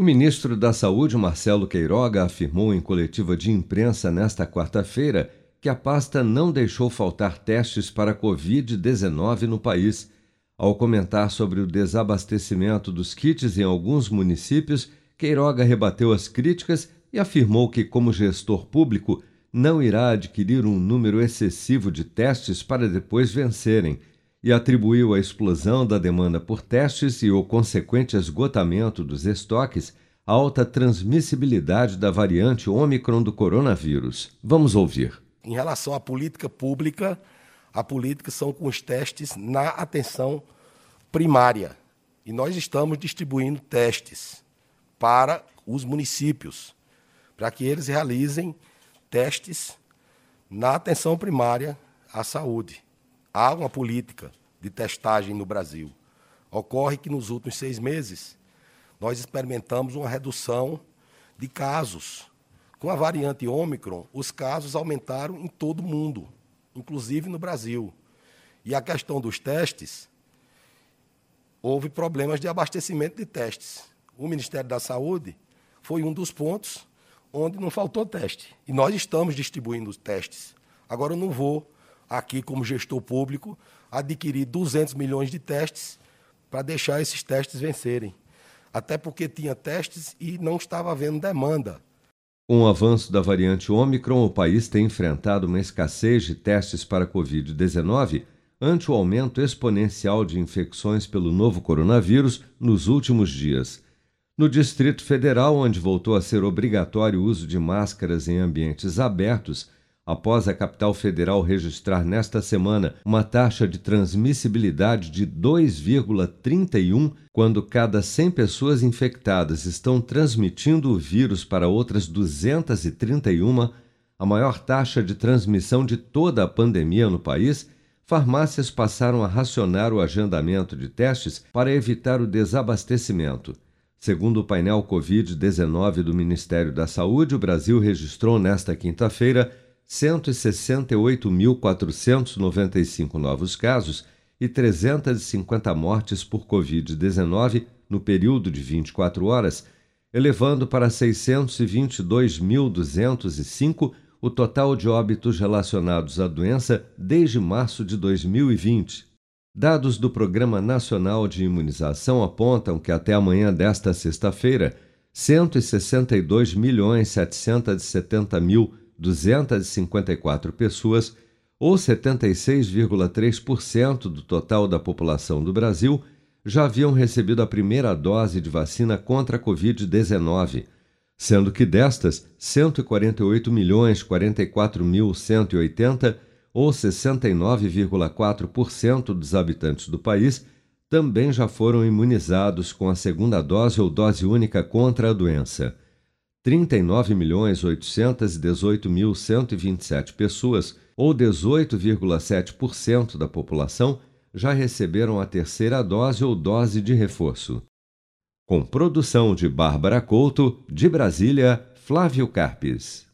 O ministro da Saúde, Marcelo Queiroga, afirmou em coletiva de imprensa nesta quarta-feira que a pasta não deixou faltar testes para Covid-19 no país. Ao comentar sobre o desabastecimento dos kits em alguns municípios, Queiroga rebateu as críticas e afirmou que, como gestor público, não irá adquirir um número excessivo de testes para depois vencerem, e atribuiu a explosão da demanda por testes e o consequente esgotamento dos estoques à alta transmissibilidade da variante Ômicron do coronavírus. Vamos ouvir. Em relação à política pública, a política são com os testes na atenção primária. E nós estamos distribuindo testes para os municípios, para que eles realizem testes na atenção primária à saúde. Há uma política de testagem no Brasil. Ocorre que nos últimos seis meses nós experimentamos uma redução de casos. Com a variante Ômicron, os casos aumentaram em todo o mundo, inclusive no Brasil. E a questão dos testes, houve problemas de abastecimento de testes o Ministério da Saúde foi um dos pontos onde não faltou teste. E nós estamos distribuindo os testes. Agora, eu não vou, aqui como gestor público, adquirir 200 milhões de testes para deixar esses testes vencerem. Até porque tinha testes e não estava havendo demanda. Com o avanço da variante Ômicron, o país tem enfrentado uma escassez de testes para Covid-19 ante o aumento exponencial de infecções pelo novo coronavírus nos últimos dias. No Distrito Federal, onde voltou a ser obrigatório o uso de máscaras em ambientes abertos, após a capital federal registrar nesta semana uma taxa de transmissibilidade de 2,31, quando cada 100 pessoas infectadas estão transmitindo o vírus para outras 231, a maior taxa de transmissão de toda a pandemia no país, farmácias passaram a racionar o agendamento de testes para evitar o desabastecimento. Segundo o painel Covid-19 do Ministério da Saúde, o Brasil registrou nesta quinta-feira 168.495 novos casos e 350 mortes por Covid-19 no período de 24 horas, elevando para 622.205 o total de óbitos relacionados à doença desde março de 2020. Dados do Programa Nacional de Imunização apontam que até amanhã desta sexta-feira, 162.770.254 pessoas, ou 76,3% do total da população do Brasil, já haviam recebido a primeira dose de vacina contra a Covid-19, sendo que destas, 148.044.180 ou 69,4% dos habitantes do país, também já foram imunizados com a segunda dose ou dose única contra a doença. 39.818.127 pessoas, ou 18,7% da população, já receberam a terceira dose ou dose de reforço. Com produção de Bárbara Couto, de Brasília, Flávio Carpes.